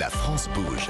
La France bouge.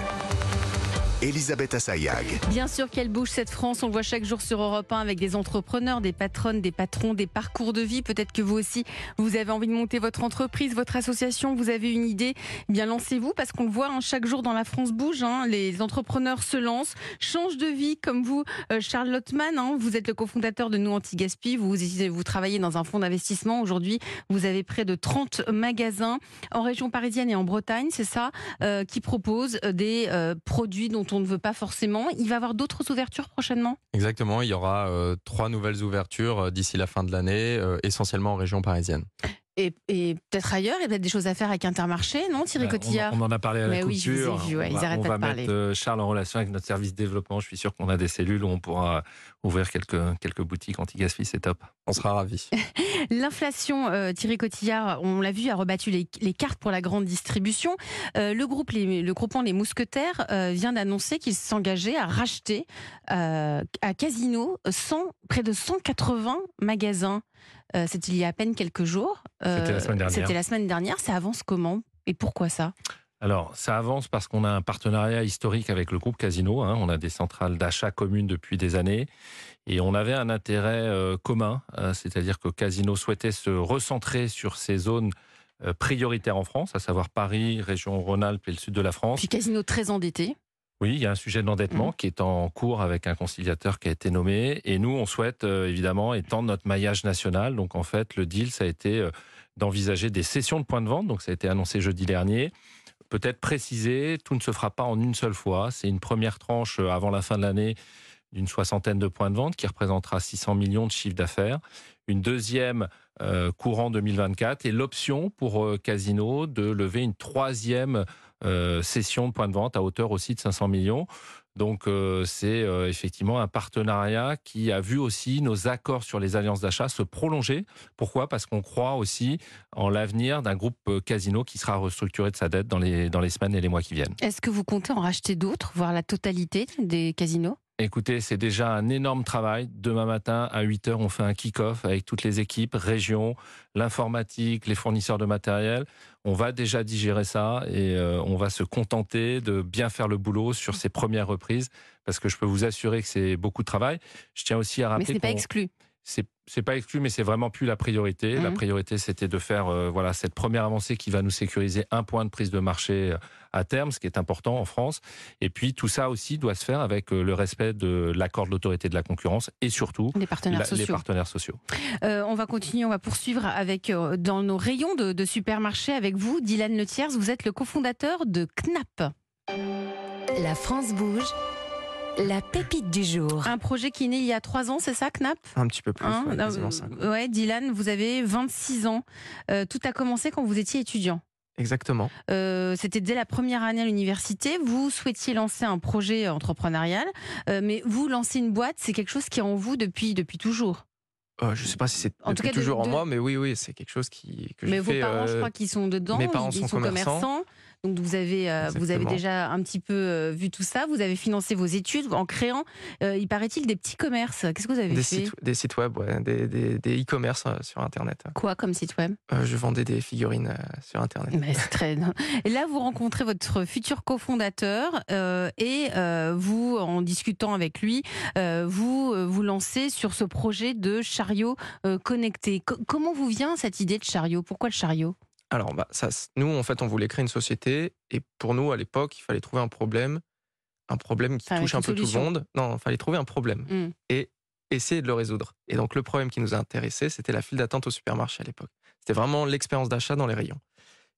Elisabeth Assayag. Bien sûr qu'elle bouge cette France, on le voit chaque jour sur Europe 1 avec des entrepreneurs, des patronnes, des patrons, des parcours de vie. Peut-être que vous aussi, vous avez envie de monter votre entreprise, votre association, vous avez une idée. Eh bien lancez-vous parce qu'on le voit hein, chaque jour dans la France bouge. Hein, les entrepreneurs se lancent, changent de vie comme vous, euh, Charles Lottman. Hein, vous êtes le cofondateur de Nous Anti-Gaspi. Vous, vous travaillez dans un fonds d'investissement. Aujourd'hui, vous avez près de 30 magasins en région parisienne et en Bretagne, c'est ça, euh, qui proposent des euh, produits dont on ne veut pas forcément. Il va y avoir d'autres ouvertures prochainement? Exactement, il y aura euh, trois nouvelles ouvertures euh, d'ici la fin de l'année, euh, essentiellement en région parisienne. Et, et peut-être ailleurs, il y a peut-être des choses à faire avec Intermarché, non Thierry Bah, Cotillard on, on en a parlé à la Mais oui, je vous ai vu, ouais, on ils va, arrêtent on pas va de parler. mettre euh, Charles en relation avec notre service développement. Je suis sûr qu'on a des cellules où on pourra ouvrir quelques, quelques boutiques anti-gaspi, c'est top. On sera ravis. L'inflation, euh, Thierry Cotillard, on l'a vu, a rebattu les, les cartes pour la grande distribution. Euh, le groupe, les, le groupement Les Mousquetaires euh, vient d'annoncer qu'il s'engageait à racheter euh, à Casino 100, près de 180 magasins. Euh, C'était il y a à peine quelques jours. C'était la semaine dernière. C'était la semaine dernière. Ça avance comment et pourquoi ça? Alors, ça avance parce qu'on a un partenariat historique avec le groupe Casino. hein. On a des centrales d'achat communes depuis des années. Et on avait un intérêt euh, commun, euh, c'est-à-dire que Casino souhaitait se recentrer sur ces zones euh, prioritaires en France, à savoir Paris, région Rhône-Alpes et le sud de la France. Puis Casino très endetté. Oui, il y a un sujet d'endettement Mhm. qui est en cours avec un conciliateur qui a été nommé. Et nous, on souhaite euh, évidemment étendre notre maillage national. Donc en fait, le deal, ça a été euh, d'envisager des sessions de points de vente. Donc ça a été annoncé jeudi dernier. Peut-être préciser, tout ne se fera pas en une seule fois. C'est une première tranche euh, avant la fin de l'année d'une soixantaine de points de vente qui représentera 600 millions de chiffre d'affaires. Une deuxième euh, courant 2024 et l'option pour euh, Casino de lever une troisième euh, session de points de vente à hauteur aussi de 500 millions. Donc euh, c'est euh, effectivement un partenariat qui a vu aussi nos accords sur les alliances d'achat se prolonger. Pourquoi? Parce qu'on croit aussi en l'avenir d'un groupe euh, Casino qui sera restructuré de sa dette dans les, dans les semaines et les mois qui viennent. Est-ce que vous comptez en racheter d'autres, voire la totalité des casinos? Écoutez, c'est déjà un énorme travail. Demain matin, à 8 heures, on fait un kick-off avec toutes les équipes, régions, l'informatique, les fournisseurs de matériel. On va déjà digérer ça et euh, on va se contenter de bien faire le boulot sur ces premières reprises parce que je peux vous assurer que c'est beaucoup de travail. Je tiens aussi à Mais rappeler ce n'est pas exclu. C'est c'est pas exclu, mais c'est vraiment plus la priorité. La Mhm. priorité, c'était de faire euh, voilà cette première avancée qui va nous sécuriser un point de prise de marché euh, à terme, ce qui est important en France. Et puis tout ça aussi doit se faire avec euh, le respect de l'accord de l'autorité de la concurrence et surtout Les partenaires la- sociaux. les partenaires sociaux. Euh, on va continuer, on va poursuivre avec euh, dans nos rayons de, de supermarchés avec vous, Dylan Letiers. Vous êtes le cofondateur de KNAP, La France bouge. La pépite du jour. un projet qui est né il y a trois ans, c'est ça, KNAP? Un petit peu plus, Hein? ouais, euh, ouais, Dylan, vous avez 26 ans. Euh, tout a commencé quand vous étiez étudiant. Exactement. Euh, C'était dès la première année à l'université. Vous souhaitiez lancer un projet entrepreneurial, euh, mais vous lancer une boîte, c'est quelque chose qui est en vous depuis depuis toujours? Euh, je sais pas si c'est de- toujours de- en moi, mais oui, oui, c'est quelque chose qui que Mais vos fait. parents, je crois qu'ils sont dedans. mes parents ils sont commerçants. Donc vous avez, euh, vous avez déjà un petit peu euh, vu tout ça. Vous avez financé vos études en créant, euh, il paraît-il, des petits commerces. Qu'est-ce que vous avez des fait sites, des sites web, ouais, des, e-commerce sur Internet. Quoi comme site web? Je vendais des figurines sur Internet. Mais très. Et là, vous rencontrez votre futur cofondateur et vous, en discutant avec lui, vous vous lancez sur ce projet de chariot connecté. Co- comment vous vient cette idée de chariot? Pourquoi le chariot? Alors, bah, ça, nous, en fait, on voulait créer une société, et pour nous, à l'époque, il fallait trouver un problème, un problème qui Enfin, touche un peu tout le monde. Non, il fallait trouver un problème Hmm. et essayer de le résoudre. Et donc, le problème qui nous a intéressés, c'était la file d'attente au supermarché à l'époque. C'était vraiment l'expérience d'achat dans les rayons.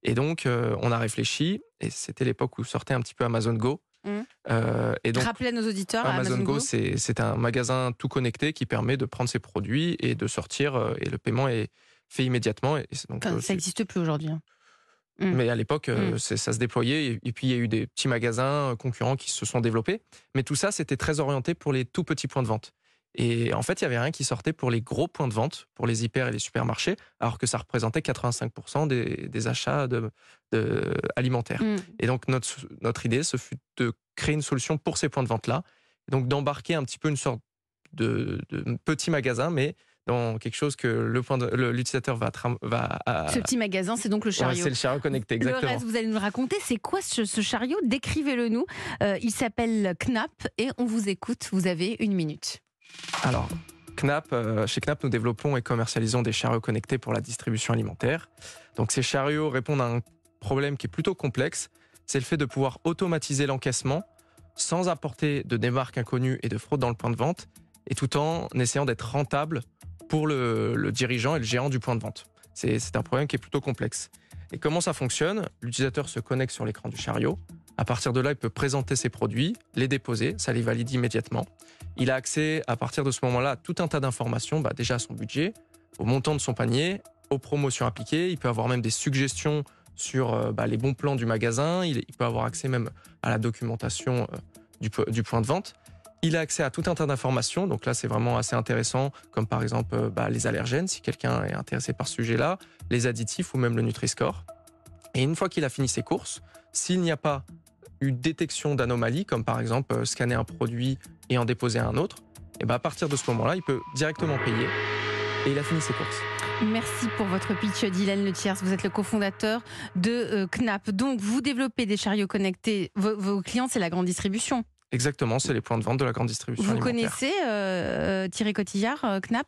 Et donc, euh, on a réfléchi, et c'était l'époque où sortait un petit peu Amazon Go. Hmm. Euh, et donc, Rappelez à nos auditeurs. à Amazon, Go, c'est c'est un magasin tout connecté qui permet de prendre ses produits et de sortir, euh, et le paiement est fait immédiatement. Et c'est donc, Enfin, euh, ça n'existe plus aujourd'hui. hein. Mm. mais à l'époque, euh, Mm. ça se déployait. Et, puis, il y a eu des petits magasins euh, concurrents qui se sont développés. Mais tout ça, c'était très orienté pour les tout petits points de vente. Et en fait, il y avait rien qui sortait pour les gros points de vente, pour les hyper et les supermarchés, alors que ça représentait 85% des, des achats de, de- alimentaires. Mm. Et donc, notre, notre idée, ce fut de créer une solution pour ces points de vente-là. Donc, d'embarquer un petit peu une sorte de, de petit magasin, mais dans quelque chose que le point le- l'utilisateur va, va à- Ce petit magasin, c'est donc le Ouais, chariot. c'est le chariot connecté, Le exactement. reste, vous allez nous le raconter. C'est quoi ce, ce chariot? Décrivez-le nous. Euh, il s'appelle Knap et on vous écoute. Vous avez une minute. Alors, Knapp, euh, chez Knapp, nous développons et commercialisons des chariots connectés pour la distribution alimentaire. Donc, ces chariots répondent à un problème qui est plutôt complexe. C'est le fait de pouvoir automatiser l'encaissement sans apporter de démarques inconnues et de fraude dans le point de vente, et tout en essayant d'être rentable pour le, dirigeant et le gérant du point de vente. C'est un problème qui est plutôt complexe. Et comment ça fonctionne? L'utilisateur se connecte sur l'écran du chariot. À partir de là, il peut présenter ses produits, les déposer, ça les valide immédiatement. Il a accès à partir de ce moment-là à tout un tas d'informations, bah, déjà à son budget, au montant de son panier, aux promotions appliquées. Il peut avoir même des suggestions sur euh, bah, les bons plans du magasin. Il, peut avoir accès même à la documentation euh, du point de vente. Il a accès à tout un tas d'informations. Donc là, c'est vraiment assez intéressant, comme par exemple euh, bah, les allergènes, si quelqu'un est intéressé par ce sujet-là, les additifs ou même le Nutri-Score. Et une fois qu'il a fini ses courses, s'il n'y a pas eu détection d'anomalies, comme par exemple euh, scanner un produit et en déposer un autre, et ben à partir de ce moment-là, il peut directement payer et il a fini ses courses. Merci pour votre pitch, Dylan Le Thiers. Vous êtes le cofondateur de euh, Knap. Donc, vous développez des chariots connectés. Vos clients, c'est la grande distribution. Exactement, c'est les points de vente de la grande distribution. Vous connaissez euh, euh, Thierry Cotillard, euh, Knap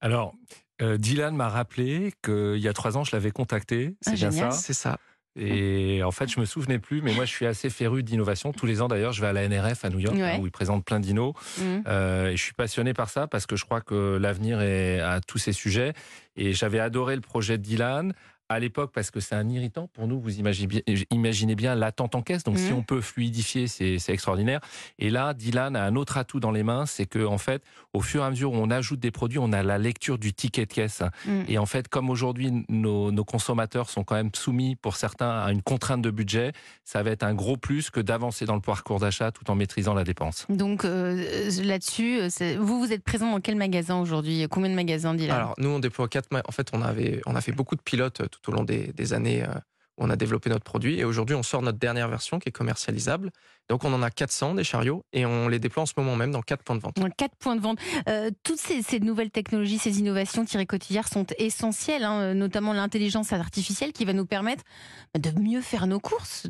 Alors, euh, Dylan m'a rappelé qu'il y a trois ans, je l'avais contacté. C'est Ah, bien génial. ça. C'est ça. Et en fait, je me souvenais plus, mais moi, je suis assez féru d'innovation. Tous les ans, d'ailleurs, je vais à la NRF à New York, Ouais. hein, où ils présentent plein d'innos. Mhm. Euh, et je suis passionné par ça parce que je crois que l'avenir est à tous ces sujets. Et j'avais adoré le projet de Dylan à l'époque parce que c'est un irritant pour nous. Vous imaginez bien, imaginez bien l'attente en caisse. Donc, si Mhm. on peut fluidifier, c'est extraordinaire. Et là, Dylan a un autre atout dans les mains, c'est que en fait, au fur et à mesure où on ajoute des produits, on a la lecture du ticket de caisse. Mhm. Et en fait, comme aujourd'hui, nos, nos consommateurs sont quand même soumis, pour certains, à une contrainte de budget, ça va être un gros plus que d'avancer dans le parcours d'achat tout en maîtrisant la dépense. Donc, euh, là-dessus, euh, vous, vous êtes présent dans quel magasin aujourd'hui? Combien de magasins, Dylan? Alors, nous, on déploie quatre. En fait, on, avait, on a fait beaucoup de pilotes euh, tout au long des, années euh, où on a développé notre produit. Et aujourd'hui, on sort notre dernière version qui est commercialisable. Donc, on en a 400 des chariots et on les déploie en ce moment même dans quatre points de vente. Dans Quatre points de vente. Euh, toutes ces, nouvelles technologies, ces innovations, Thierry Cotillard, sont essentielles, hein, notamment l'intelligence artificielle qui va nous permettre de mieux faire nos courses.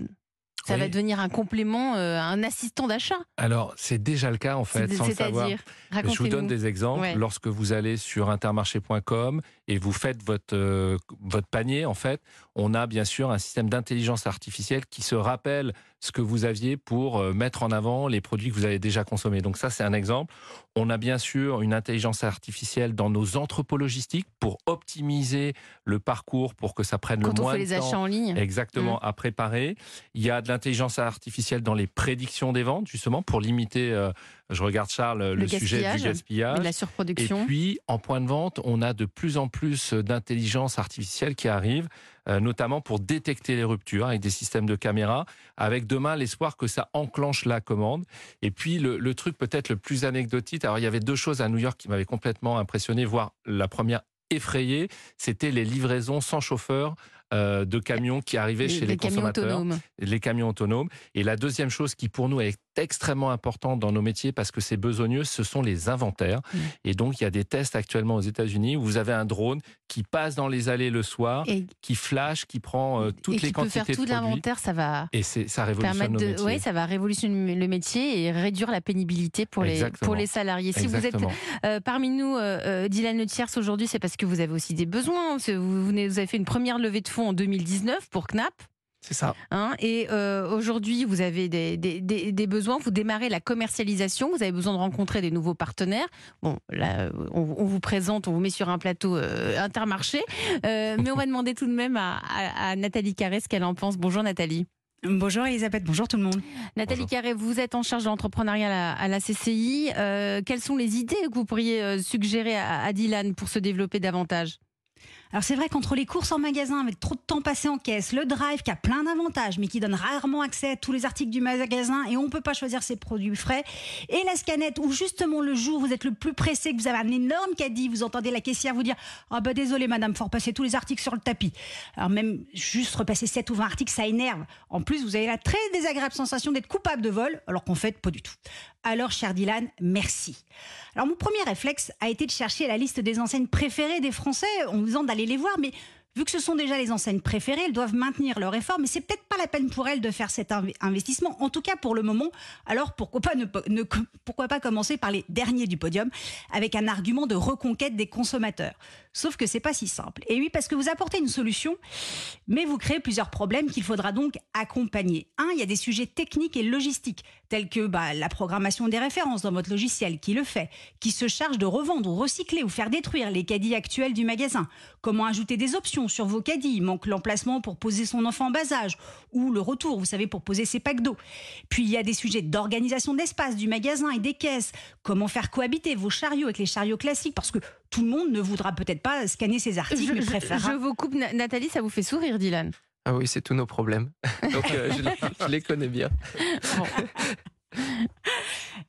Ça Oui. va devenir un complément, euh, un assistant d'achat. Alors, c'est déjà le cas, en fait, sans le savoir. Je vous donne des exemples. Ouais. Lorsque vous allez sur intermarché.com et vous faites votre, euh, votre panier, en fait, on a bien sûr un système d'intelligence artificielle qui se rappelle ce que vous aviez pour euh, mettre en avant les produits que vous avez déjà consommés. Donc ça, c'est un exemple. On a bien sûr une intelligence artificielle dans nos entrepôts logistiques pour optimiser le parcours pour que ça prenne Quand le on moins fait de les temps. achats en ligne. Exactement, Mm. à préparer. Il y a de l'intelligence artificielle dans les prédictions des ventes, justement, pour limiter, euh, je regarde Charles, le, Le sujet du gaspillage, de la Et surproduction. puis, en point de vente, on a de plus en plus d'intelligence artificielle qui arrive, notamment pour détecter les ruptures avec des systèmes de caméra, avec demain l'espoir que ça enclenche la commande. Et puis, le, le truc peut-être le plus anecdotique, alors il y avait deux choses à New York qui m'avaient complètement impressionné, voire la première effrayée, c'était les livraisons sans chauffeur euh, de camions qui arrivaient chez les, consommateurs les camions autonomes. Et la deuxième chose qui pour nous est extrêmement importante dans nos métiers parce que c'est besogneux, ce sont les inventaires. Et donc il y a des tests actuellement aux États-Unis où vous avez un drone qui passe dans les allées le soir, Et, qui flash, qui prend euh, toutes et les qui peut quantités faire tout l'inventaire, ça va Et ça révolutionne nos de, ouais, ça va révolutionner le métier et réduire la pénibilité pour les pour les salariés. Si vous êtes. Euh, parmi nous, euh, euh, Dylan Le aujourd'hui, c'est parce que vous avez aussi des besoins. Vous, vous avez fait une première levée de fonds en 2019 pour Knap. C'est ça. hein, et euh, aujourd'hui, vous avez des, des- des- des besoins. Vous démarrez la commercialisation. Vous avez besoin de rencontrer des nouveaux partenaires. Bon, là, euh, on, on vous présente, on vous met sur un plateau euh, intermarché. Euh, mais on va demander tout de même à, à- à Nathalie Carré ce qu'elle en pense. Bonjour Nathalie. Bonjour Elisabeth, bonjour tout le monde. Nathalie Bonjour. Carré, vous êtes en charge de l'entrepreneuriat à, la- à la CCI. Euh, quelles sont les idées que vous pourriez suggérer à, à Dylan pour se développer davantage? Alors c'est vrai qu'entre les courses en magasin avec trop de temps passé en caisse, le drive qui a plein d'avantages mais qui donne rarement accès à tous les articles du magasin et on peut pas choisir ses produits frais, et la scanette où justement le jour où vous êtes le plus pressé, que vous avez un énorme caddie, vous entendez la caissière vous dire « Ah bah désolé madame, faut repasser tous les articles sur le tapis ». Alors même juste repasser 7 ou 20 articles, ça énerve. En plus, vous avez la très désagréable sensation d'être coupable de vol alors qu'en fait, pas du tout. Alors, cher Dylan, merci. Alors, mon premier réflexe a été de chercher la liste des enseignes préférées des Français en me disant d'aller les voir, mais Vu que ce sont déjà les enseignes préférées, elles doivent maintenir leur effort, mais c'est peut-être pas la peine pour elles de faire cet inv- investissement, en tout cas pour le moment. Alors pourquoi pas, ne, ne- pourquoi pas commencer par les derniers du podium avec un argument de reconquête des consommateurs Sauf que c'est pas si simple. Et oui, parce que vous apportez une solution, mais vous créez plusieurs problèmes qu'il faudra donc accompagner. Un, il y a des sujets techniques et logistiques, tels que bah, la programmation des références dans votre logiciel, qui le fait, qui se charge de revendre ou recycler ou faire détruire les caddies actuels du magasin. Comment ajouter des options sur vos caddies Il manque l'emplacement pour poser son enfant en bas âge, ou le retour, vous savez, pour poser ses packs d'eau. Puis il y a des sujets d'organisation d'espace du magasin et des caisses. Comment faire cohabiter vos chariots avec les chariots classiques? Parce que tout le monde ne voudra peut-être pas scanner ses articles, Je, mais je- préférera je vous coupe, Na- Nathalie, ça vous fait sourire, Dylan? Ah oui, c'est tous nos problèmes. Donc euh, je, les, je les connais bien.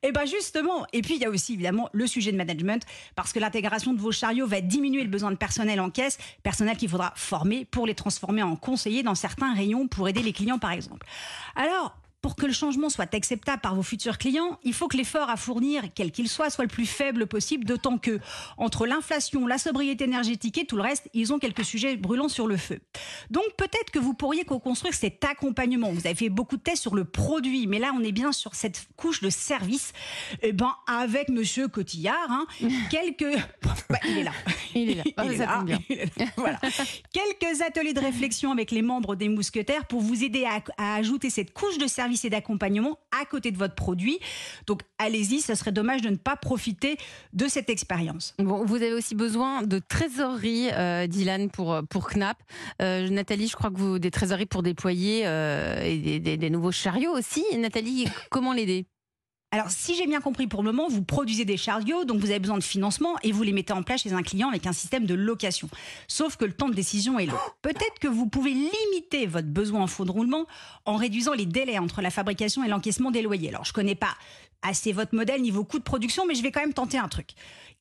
Et bien justement, et puis il y a aussi évidemment le sujet de management, parce que l'intégration de vos chariots va diminuer le besoin de personnel en caisse, personnel qu'il faudra former pour les transformer en conseillers dans certains rayons pour aider les clients par exemple. Alors, que le changement soit acceptable par vos futurs clients, il faut que l'effort à fournir, quel qu'il soit, soit le plus faible possible, d'autant que, entre l'inflation, la sobriété énergétique et tout le reste, ils ont quelques sujets brûlants sur le feu. Donc peut-être que vous pourriez co-construire cet accompagnement. Vous avez fait beaucoup de tests sur le produit, mais là on est bien sur cette couche de service. Et ben avec Monsieur Cotillard, hein, quelques, Bah, il est là, Il est là. Il est ça là. tombe bien. Il est là. Voilà. quelques ateliers de réflexion avec les membres des mousquetaires pour vous aider à, à ajouter cette couche de service et d'accompagnement à côté de votre produit. Donc allez-y, ce serait dommage de ne pas profiter de cette expérience. Bon, vous avez aussi besoin de trésorerie, euh, Dylan, pour, pour Knapp. Euh, Nathalie, je crois que vous des trésoreries pour déployer euh, des- des nouveaux chariots aussi. Nathalie, comment l'aider? Alors, si j'ai bien compris, pour le moment, vous produisez des chariots, donc vous avez besoin de financement et vous les mettez en place chez un client avec un système de location. Sauf que le temps de décision est long. Peut-être que vous pouvez limiter votre besoin en fonds de roulement en réduisant les délais entre la fabrication et l'encaissement des loyers. Alors, je connais pas assez votre modèle niveau coût de production, mais je vais quand même tenter un truc.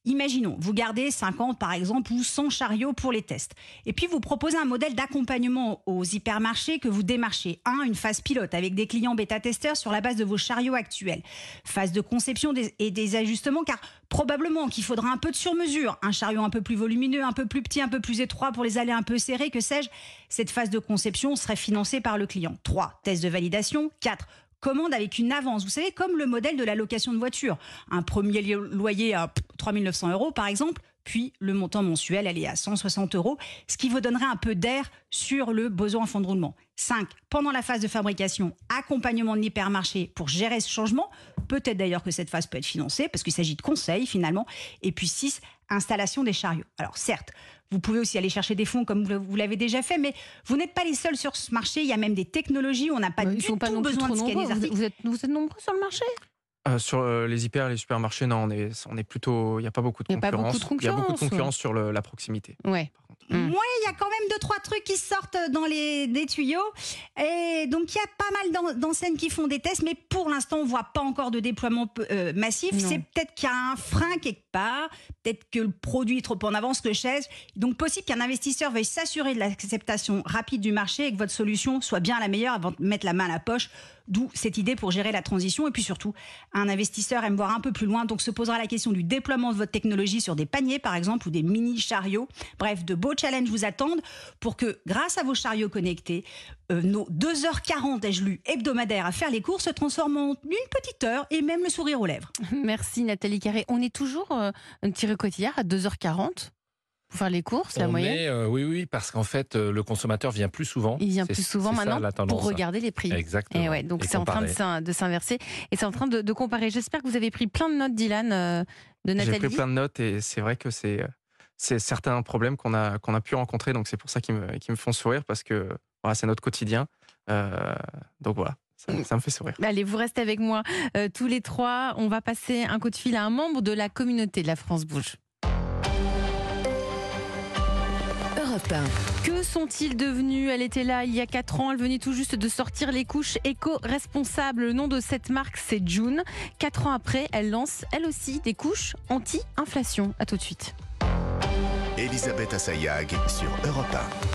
Imaginons, vous gardez 50 par exemple ou 100 chariots pour les tests. Et puis vous proposez un modèle d'accompagnement aux hypermarchés que vous démarchez. Un, une phase pilote avec des clients bêta-testeurs sur la base de vos chariots actuels. Phase de conception et des ajustements car probablement qu'il faudra un peu de sur-mesure. Un chariot un peu plus volumineux, un peu plus petit, un peu plus étroit pour les allées un peu serrées, que sais-je. Cette phase de conception serait financée par le client. 3. Test de validation. 4 commande avec une avance. Vous savez, comme le modèle de la location de voiture. Un premier loyer à 3900 euros, par exemple, puis le montant mensuel, elle est à 160 euros, ce qui vous donnerait un peu d'air sur le besoin en fonds de roulement. 5. Pendant la phase de fabrication, accompagnement de l'hypermarché pour gérer ce changement. Peut-être d'ailleurs que cette phase peut être financée, parce qu'il s'agit de conseils finalement. Et puis 6. Installation des chariots. Alors certes, vous pouvez aussi aller chercher des fonds comme vous l'avez déjà fait, mais vous n'êtes pas les seuls sur ce marché. Il y a même des technologies où on n'a pas Bah, du pas tout besoin de scanner Vous, articles. vous êtes, vous êtes nombreux sur le marché? Euh, sur euh, les hyper et les supermarchés, non, on est, on est plutôt. Il n'y a pas beaucoup de Il y a pas concurrence. beaucoup de Il y a beaucoup de concurrence, sur le- la proximité. Ouais. Mm. Ouais, il y a quand même deux trois trucs qui sortent dans les des tuyaux. Et donc il y a pas mal d'en- d'enseignes qui font des tests, mais pour l'instant on voit pas encore de déploiement euh, massif. C'est peut-être qu'il y a un frein quelque part, peut-être que le produit est trop en avance, que sais-je. Donc possible qu'un investisseur veuille s'assurer de l'acceptation rapide du marché et que votre solution soit bien la meilleure avant de mettre la main à la poche. D'où cette idée pour gérer la transition. Et puis surtout, un investisseur aime voir un peu plus loin, donc se posera la question du déploiement de votre technologie sur des paniers, par exemple, ou des mini chariots. Bref, de beaux challenges vous attendent pour que, grâce à vos chariots connectés, euh, nos 2h40, ai-je lu, hebdomadaires à faire les courses se transforment en une petite heure et même le sourire aux lèvres. Merci Nathalie Carré. On est toujours euh, tiré quotidien à 2h40 pour faire les courses, la On moyenne est, euh, oui, oui, parce qu'en fait, euh, le consommateur vient plus souvent. Il vient plus souvent ça, maintenant pour regarder les prix. Exactement. Et ouais, donc c'est en train de s'inverser et c'est en train de, de comparer. J'espère que vous avez pris plein de notes, Dylan, euh, de J'ai Nathalie. pris plein de notes et c'est vrai que c'est c'est certains problèmes qu'on a qu'on a pu rencontrer. Donc c'est pour ça qu'ils me, me font sourire parce que voilà, c'est notre quotidien. Euh, donc voilà, ça, ça me fait sourire. Allez, vous restez avec moi euh, tous les trois. On va passer un coup de fil à un membre de la communauté de la France Bouge. Europe 1. Que sont-ils devenus? Elle était là il y a 4 ans. Elle venait tout juste de sortir les couches éco-responsables. Le nom de cette marque, c'est June. 4 ans après, elle lance elle aussi des couches anti-inflation. À tout de suite. Elisabeth Assayag sur Europe 1.